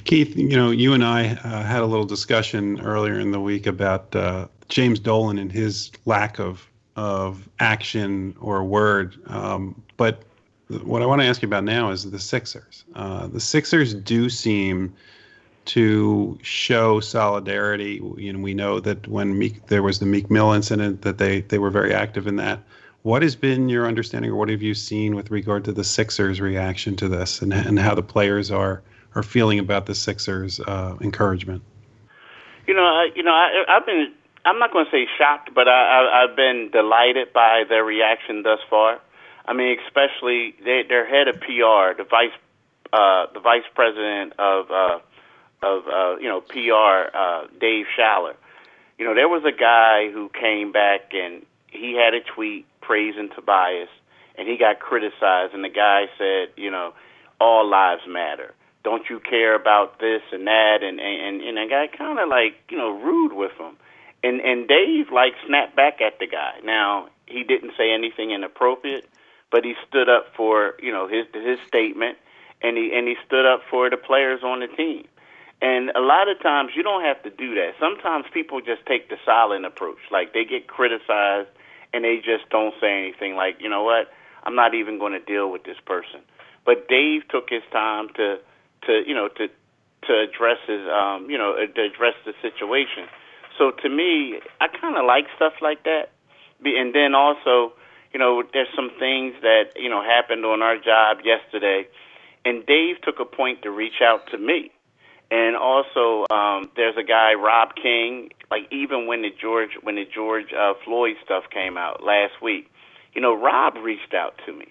Keith, you know, you and I uh, had a little discussion earlier in the week about uh, James Dolan and his lack of of action or word. Um, but what I want to ask you about now is the Sixers. Uh, the Sixers do seem to show solidarity. You know, we know that when Meek, there was the Meek Mill incident, that they they were very active in that. What has been your understanding, or what have you seen with regard to the Sixers' reaction to this, and and how the players are are feeling about the Sixers' uh, encouragement? You know, I, you know, I, I've been. I'm not going to say shocked, but I, I, I've been delighted by their reaction thus far. I mean, especially they, their head of PR, the vice, uh, the vice president of, uh, of uh, you know, PR, uh, Dave Sholler. You know, there was a guy who came back and he had a tweet praising Tobias, and he got criticized, and the guy said, you know, all lives matter. Don't you care about this and that? And and and the guy kind of like you know rude with him, and and Dave like snapped back at the guy. Now he didn't say anything inappropriate, but he stood up for you know his his statement, and he and he stood up for the players on the team. And a lot of times you don't have to do that. Sometimes people just take the silent approach. Like they get criticized and they just don't say anything like, you know what, I'm not even going to deal with this person. But Dave took his time to, to you know, to to address his, um, you know, to address the situation. So to me, I kind of like stuff like that. And then also, you know, there's some things that you know happened on our job yesterday, and Dave took a point to reach out to me. And also, um, there's a guy, Rob King like even when the George when the George uh, Floyd stuff came out last week, you know, Rob reached out to me.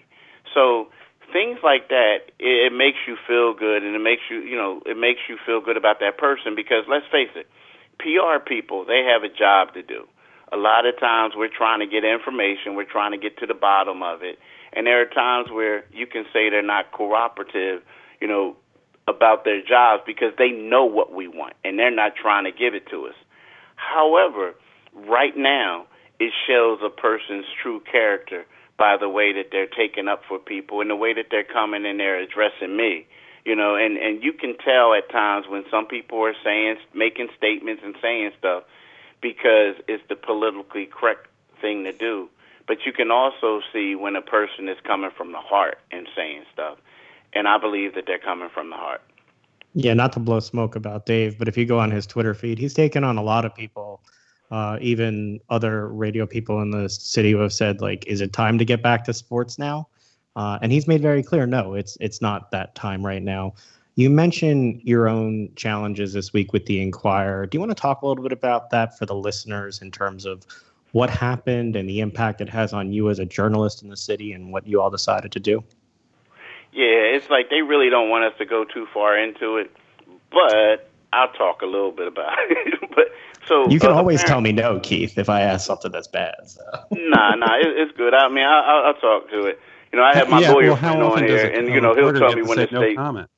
So things like that, it, it makes you feel good, and it makes you, you know, it makes you feel good about that person because let's face it, PR people they have a job to do. A lot of times we're trying to get information, we're trying to get to the bottom of it, and there are times where you can say they're not cooperative, you know, about their jobs because they know what we want and they're not trying to give it to us. However, right now, it shows a person's true character by the way that they're taking up for people and the way that they're coming and they're addressing me. You know, and and you can tell at times when some people are saying making statements and saying stuff because it's the politically correct thing to do. But you can also see when a person is coming from the heart and saying stuff. And I believe that they're coming from the heart. Yeah, not to blow smoke about Dave, but if you go on his Twitter feed, he's taken on a lot of people, uh, even other radio people in the city who have said, like, is it time to get back to sports now? Uh, and he's made very clear, no, it's it's not that time right now. You mentioned your own challenges this week with the Inquirer. Do you want to talk a little bit about that for the listeners in terms of what happened and the impact it has on you as a journalist in the city and what you all decided to do? Yeah, it's like they really don't want us to go too far into it, but I'll talk a little bit about it. but so you can uh, always tell me no, Keith, if I ask something that's bad. So. nah, nah, it, it's good. I mean, I, I'll, I'll talk to it. You know, I have my yeah, lawyer well, on here, and you know, he'll tell me when to no comment.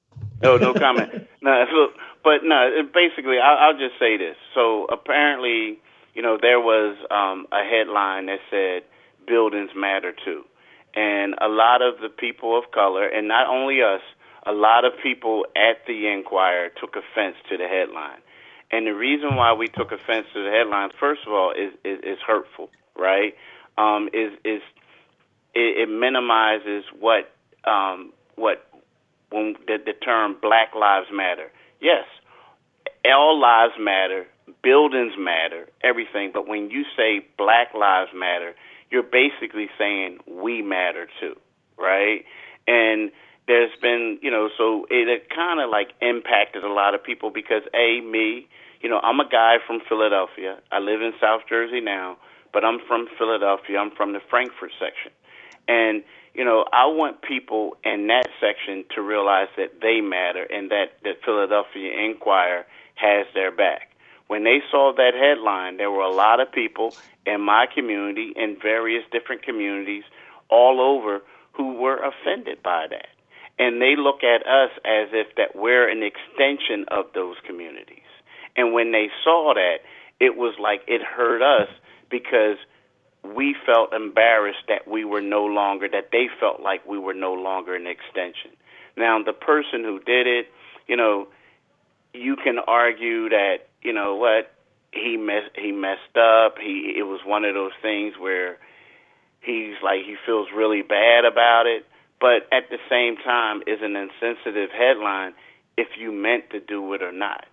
Oh, no comment. no, so, but no, basically, I'll, I'll just say this. So apparently, you know, there was um, a headline that said "Buildings Matter Too." And a lot of the people of color, and not only us, a lot of people at the Inquirer took offense to the headline. And the reason why we took offense to the headline, first of all, is is, is hurtful, right? Um, is is it, it minimizes what um, what when the, the term Black Lives Matter. Yes, all lives matter, buildings matter, everything. But when you say Black Lives Matter, you're basically saying we matter too, right? And there's been, you know, so it, kind of like impacted a lot of people because a me, you know, I'm a guy from Philadelphia. I live in South Jersey now, but I'm from Philadelphia. I'm from the Frankford section, and you know, I want people in that section to realize that they matter and that the Philadelphia Inquirer has their back. When they saw that headline, there were a lot of people in my community, in various different communities all over, who were offended by that. And they look at us as if that we're an extension of those communities. And when they saw that, it was like it hurt us because we felt embarrassed that we were no longer, that they felt like we were no longer an extension. Now, the person who did it, you know, you can argue that, you know what, he messed he messed up. He it was one of those things where he's like he feels really bad about it, but at the same time is an insensitive headline if you meant to do it or not.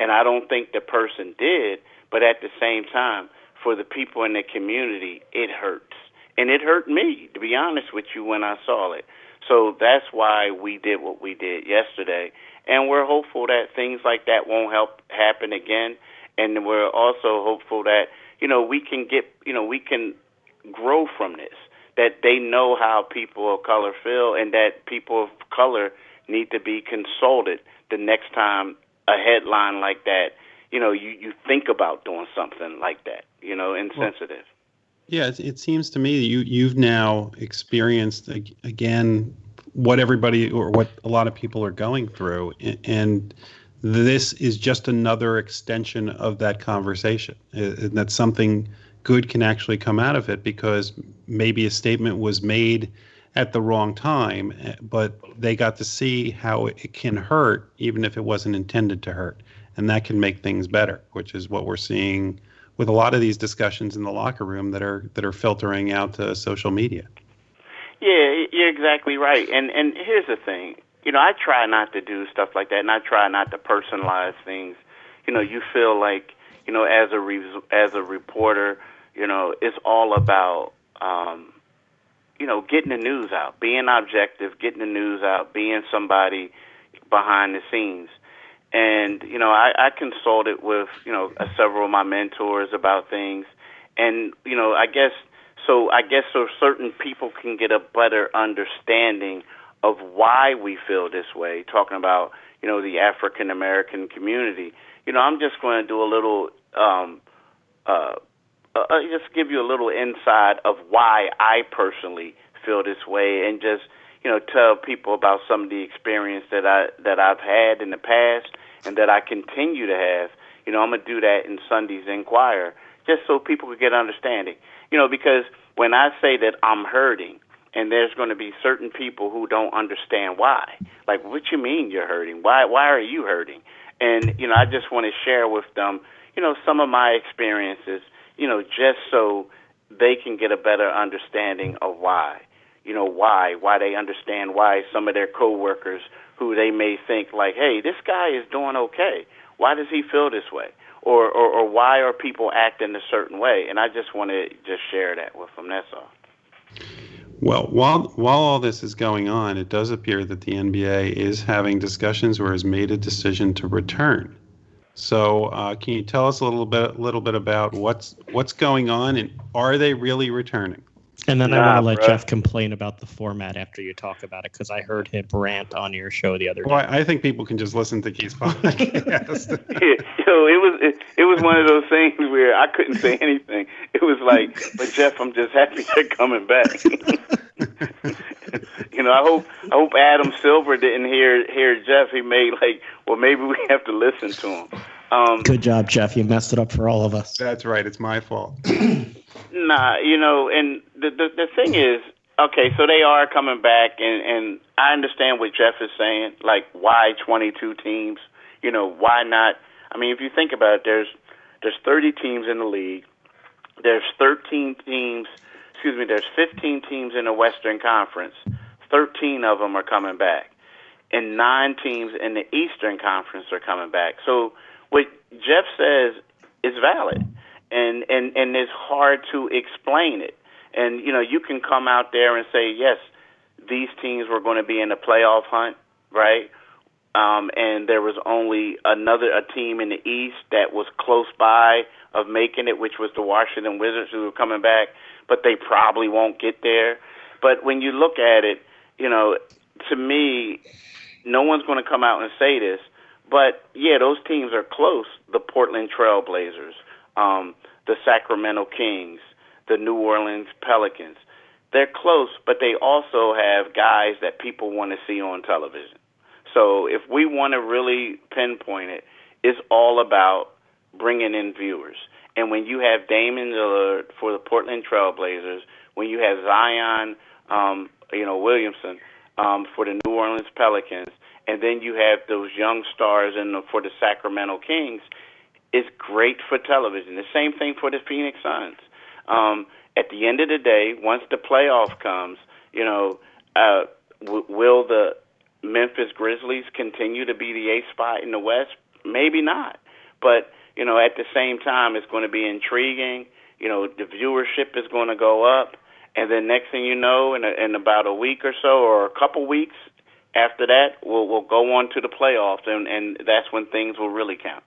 And I don't think the person did, but at the same time, for the people in the community, it hurts. and it hurt me to be honest with you when I saw it. So that's why we did what we did yesterday, and we're hopeful that things like that won't help happen again. And we're also hopeful that you know we can get you know we can grow from this. That they know how people of color feel, and that people of color need to be consulted the next time a headline like that. You know, you you think about doing something like that. You know, insensitive. Well, yeah, it, it seems to me that you you've now experienced again what everybody or what a lot of people are going through, and this is just another extension of that conversation. And that something good can actually come out of it because maybe a statement was made at the wrong time, eh, but they got to see how it can hurt even if it wasn't intended to hurt, and that can make things better, which is what we're seeing with a lot of these discussions in the locker room that are that are filtering out to social media. Yeah, you're exactly right. And and here's the thing. You know, I try not to do stuff like that, and I try not to personalize things. You know, you feel like you know, as a re- as a reporter, you know, it's all about um, you know getting the news out, being objective, getting the news out, being somebody behind the scenes. And you know, I, I consulted with you know several of my mentors about things, and you know, I guess so. I guess so certain people can get a better understanding of why we feel this way. Talking about you know the African American community. You know, I'm just going to do a little, um, uh, uh, just give you a little insight of why I personally feel this way, and just you know tell people about some of the experience that I that I've had in the past and that I continue to have. You know, I'm gonna do that in Sunday's Inquirer just so people can get understanding. You know, because when I say that I'm hurting, and there's going to be certain people who don't understand why. Like, what you mean you're hurting? Why why are you hurting? And you know, I just want to share with them, you know, some of my experiences, you know, just so they can get a better understanding of why you know why why they understand why some of their coworkers who they may think like hey this guy is doing okay why does he feel this way or or, or why are people acting a certain way and i just want to just share that with them that's all well, while while all this is going on, it does appear that the NBA is having discussions or has made a decision to return. So, uh, can you tell us a little bit, little bit about what's what's going on, and are they really returning? And then nah, I want to let bro. Jeff complain about the format after you talk about it because I heard him rant on your show the other day. Well, I think people can just listen to Keith's podcast. yeah, yo, it was it, it was one of those things where I couldn't say anything. It was like, but Jeff, I'm just happy you're coming back. you know, I hope I hope Adam Silver didn't hear hear Jeff. He made like, well, maybe we have to listen to him. Um, Good job, Jeff. You messed it up for all of us. That's right. It's my fault. nah, you know, and the, the the thing is, okay, so they are coming back, and and I understand what Jeff is saying. Like, why 22 teams? You know, why not? I mean, if you think about it, there's there's 30 teams in the league. There's 13 teams. Excuse me. There's 15 teams in the Western Conference. 13 of them are coming back, and nine teams in the Eastern Conference are coming back. So what Jeff says is valid, and and and it's hard to explain it. And you know, you can come out there and say, yes, these teams were going to be in the playoff hunt, right? Um, and there was only another a team in the East that was close by of making it, which was the Washington Wizards, who were coming back, but they probably won't get there. But when you look at it, you know, to me, no one's going to come out and say this, but yeah, those teams are close. The Portland Trailblazers, um, the Sacramento Kings, the New Orleans Pelicans. They're close, but they also have guys that people want to see on television. So if we want to really pinpoint it, it's all about bringing in viewers. And when you have Damian Lillard for the Portland Trailblazers, when you have Zion, um, you know Williamson um, for the New Orleans Pelicans, and then you have those young stars in the, for the Sacramento Kings. It's great for television. The same thing for the Phoenix Suns. Um, at the end of the day, once the playoff comes, you know, uh, w- will the Memphis Grizzlies continue to be the eighth spot in the West? Maybe not. But you know, at the same time, it's going to be intriguing. You know, the viewership is going to go up, and then next thing you know, in a, in about a week or so, or a couple weeks after that, we'll we'll go on to the playoffs, and and that's when things will really count.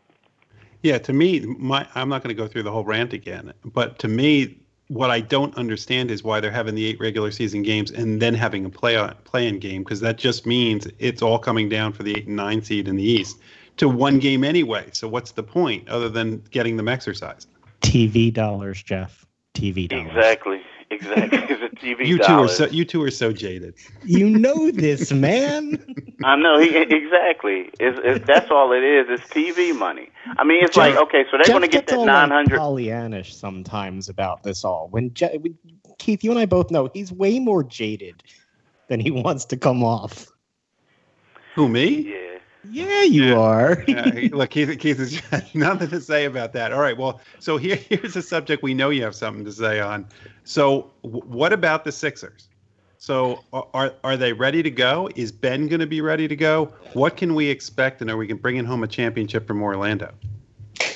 Yeah, to me, my I'm not going to go through the whole rant again, but to me, what I don't understand is why they're having the eight regular season games and then having a play play-in game because that just means it's all coming down for the eight and nine seed in the East to one game anyway. So what's the point other than getting them exercise? TV dollars, Jeff. TV dollars. Exactly. Exactly. It's a TV you dollars. two are so you two are so jaded. You know this, man. I know he, exactly. It's, it's, that's all it is. It's TV money. I mean, it's Jeff- like okay, so they're going to get gets that all, nine hundred. Like, Pollyannish sometimes about this all. When Je- when- Keith, you and I both know he's way more jaded than he wants to come off. Who me? yeah. Yeah, you Yeah. are. Yeah, look, Keith, Keith has nothing to say about that. All right, well, so here, here's a subject we know you have something to say on. So, w- what about the Sixers? So, are are they ready to go? Is Ben going to be ready to go? What can we expect, and are we going bringing home a championship from Orlando?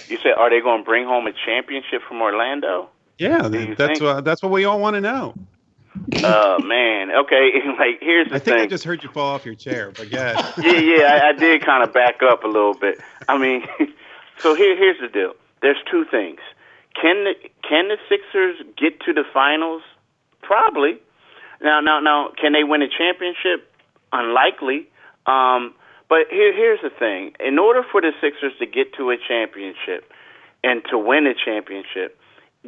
You said, are they going to bring home a championship from Orlando? Yeah, that's think- what that's what we all want to know. Oh man. Okay. Like here's the I think thing. I just heard you fall off your chair, but yeah. yeah, yeah, I, I did kind of back up a little bit. I mean, so here, here's the deal. There's two things. Can the can the Sixers get to the finals? Probably. Now, now, now, can they win a championship? Unlikely. Um, but here, here's the thing. In order for the Sixers to get to a championship and to win a championship,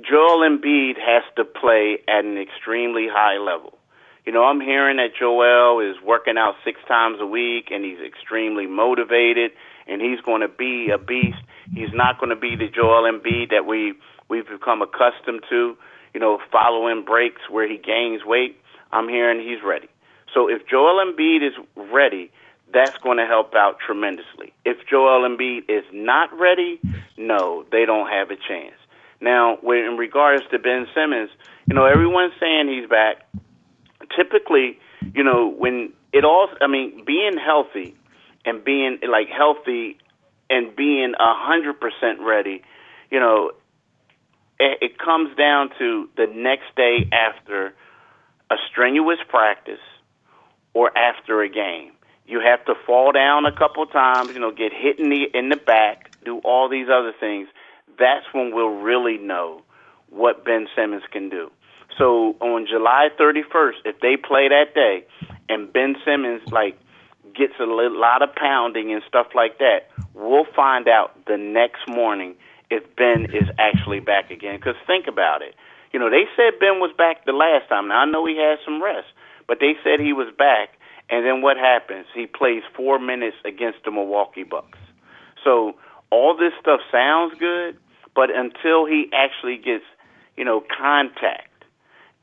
Joel Embiid has to play at an extremely high level. You know, I'm hearing that Joel is working out six times a week and he's extremely motivated and he's going to be a beast. He's not going to be the Joel Embiid that we we've become accustomed to. You know, following breaks where he gains weight. I'm hearing he's ready. So if Joel Embiid is ready, that's going to help out tremendously. If Joel Embiid is not ready, no, they don't have a chance. Now, in regards to Ben Simmons, you know, everyone's saying he's back. Typically, you know, when it all, I mean, being healthy and being like healthy and being a hundred percent ready, you know, it, it comes down to the next day after a strenuous practice or after a game. You have to fall down a couple times, you know, get hit in the in the back, do all these other things. That's when we'll really know what Ben Simmons can do. So on July 31st, if they play that day, and Ben Simmons like gets a lot of pounding and stuff like that, we'll find out the next morning if Ben is actually back again. Because think about it, you know they said Ben was back the last time. Now I know he had some rest, but they said he was back. And then what happens? He plays four minutes against the Milwaukee Bucks. So all this stuff sounds good, but until he actually gets, you know, contact,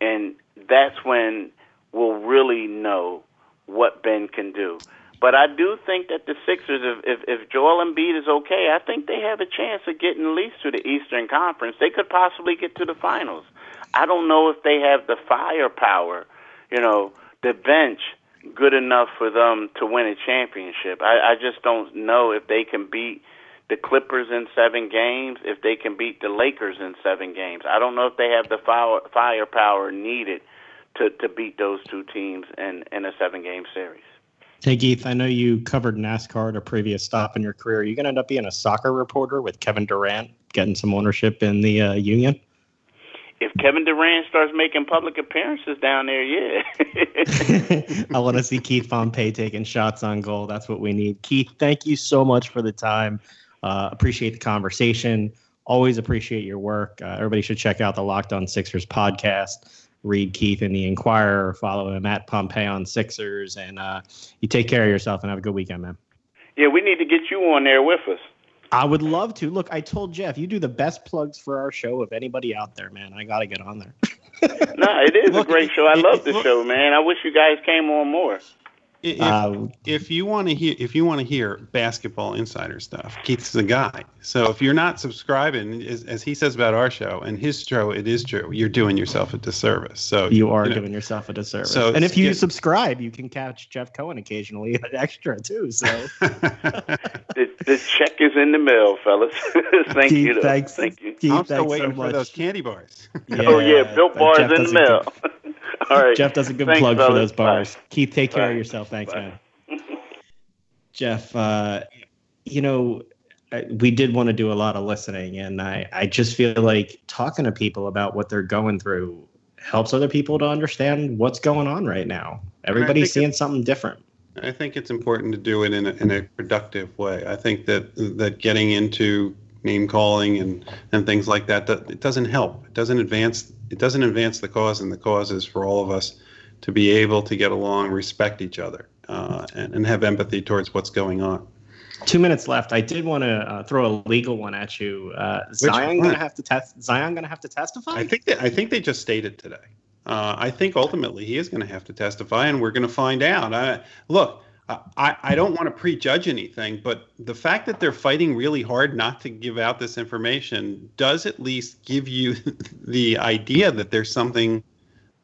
and that's when we'll really know what Ben can do. But I do think that the Sixers, if, if if Joel Embiid is okay, I think they have a chance of getting at least to the Eastern Conference. They could possibly get to the finals. I don't know if they have the firepower, you know, the bench good enough for them to win a championship. I, I just don't know if they can beat the Clippers in seven games, if they can beat the Lakers in seven games. I don't know if they have the fire, firepower needed to, to beat those two teams in, in a seven game series. Hey, Keith, I know you covered NASCAR at a previous stop in your career. Are you going to end up being a soccer reporter with Kevin Durant, getting some ownership in the uh, union? If Kevin Durant starts making public appearances down there, yeah. I want to see Keith Pompey taking shots on goal. That's what we need. Keith, thank you so much for the time. Uh, appreciate the conversation. Always appreciate your work. Uh, everybody should check out the Locked On Sixers podcast. Read Keith in the Inquirer. Follow him at Pompey on Sixers. And uh, you take care of yourself and have a good weekend, man. yeah, we need to get you on there with us. I would love to. Look, I told Jeff you do the best plugs for our show of anybody out there, man. I got to get on there. No, it is Look, a great show. I love the show, man. I wish you guys came on more. If, Uh, if you want to hear if you want to hear basketball insider stuff, Keith's the guy. So if you're not subscribing, as, as he says about our show and his show, it is true. You're doing yourself a disservice. So you are know, giving yourself a disservice. So and if you get- subscribe, you can catch Jeff Cohen occasionally extra too. So The, the check is in the mail, fellas. Thank Keith, you. Though. thanks. Thank you. Keith, I'm still waiting so for those candy bars. oh yeah, built bars Jeff in the doesn't mail. Get- All right. Jeff does a good Thanks, plug for those bars. Bye. Keith, take care Bye. of yourself. Thanks, Bye. man. Jeff, uh, you know, we did want to do a lot of listening, and I, I just feel like talking to people about what they're going through helps other people to understand what's going on right now. Everybody's seeing something different. I think it's important to do it in a, in a productive way. I think that that getting into name calling and, and things like that, that it doesn't help. It doesn't advance. It doesn't advance the cause, and the cause is for all of us to be able to get along, respect each other, uh, and, and have empathy towards what's going on. Two minutes left. I did want to uh, throw a legal one at you. Uh, Zion gonna have to test. Zion gonna have to testify. I think that I think they just stated today. Uh, I think ultimately he is going to have to testify, and we're going to find out. I, look, I, I don't want to prejudge anything, but the fact that they're fighting really hard not to give out this information does at least give you the idea that there's something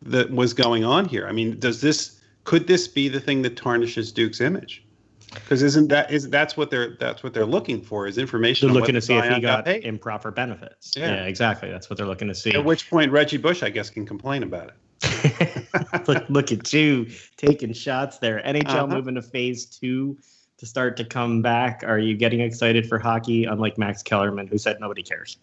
that was going on here. I mean, does this could this be the thing that tarnishes Duke's image? Because isn't that is that's what they're that's what they're looking for is information. they're looking to see if he Zion got improper benefits. Yeah. Yeah. exactly. That's what they're looking to see. At which point Reggie Bush, I guess, can complain about it. look, look at you taking shots there. NHL Uh-huh. moving to phase two to start to come back. Are you getting excited for hockey? Unlike Max Kellerman, who said nobody cares.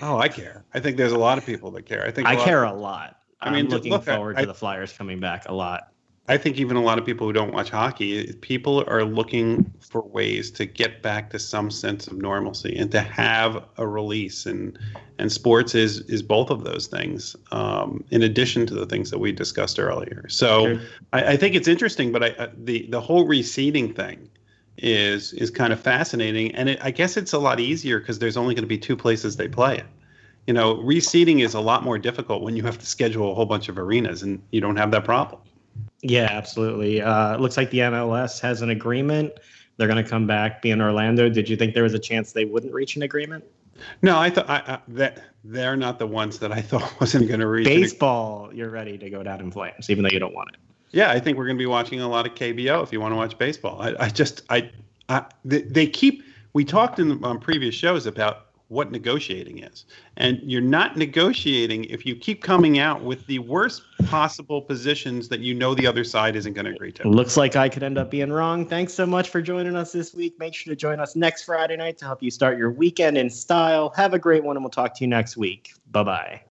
Oh, I care. I think there's a lot of people that care. I think a I lot- care a lot. I mean, I'm looking look, forward I- to the Flyers coming back a lot. I think even a lot of people who don't watch hockey, people are looking for ways to get back to some sense of normalcy and to have a release. And and sports is is both of those things, um, in addition to the things that we discussed earlier. So Sure. I, I think it's interesting, but I, I, the the whole reseeding thing is is kind of fascinating, and it, I guess it's a lot easier because there's only going to be two places they play it. You know, reseeding is a lot more difficult when you have to schedule a whole bunch of arenas, and you don't have that problem. Yeah, absolutely. Uh, it looks like the MLS has an agreement. They're going to come back, be in Orlando. Did you think there was a chance they wouldn't reach an agreement? No, I thought I, I, that they're not the ones that I thought wasn't going to reach. an- Baseball, you're ready to go down in flames, even though you don't want it. Yeah, I think we're going to be watching a lot of KBO if you want to watch baseball. I, I just I, I they, they keep. We talked in on previous shows about what negotiating is, and you're not negotiating if you keep coming out with the worst possible positions that you know the other side isn't going to agree to. Looks like I could end up being wrong. Thanks so much for joining us this week. Make sure to join us next Friday night to help you start your weekend in style. Have a great one, and we'll talk to you next week. Bye bye.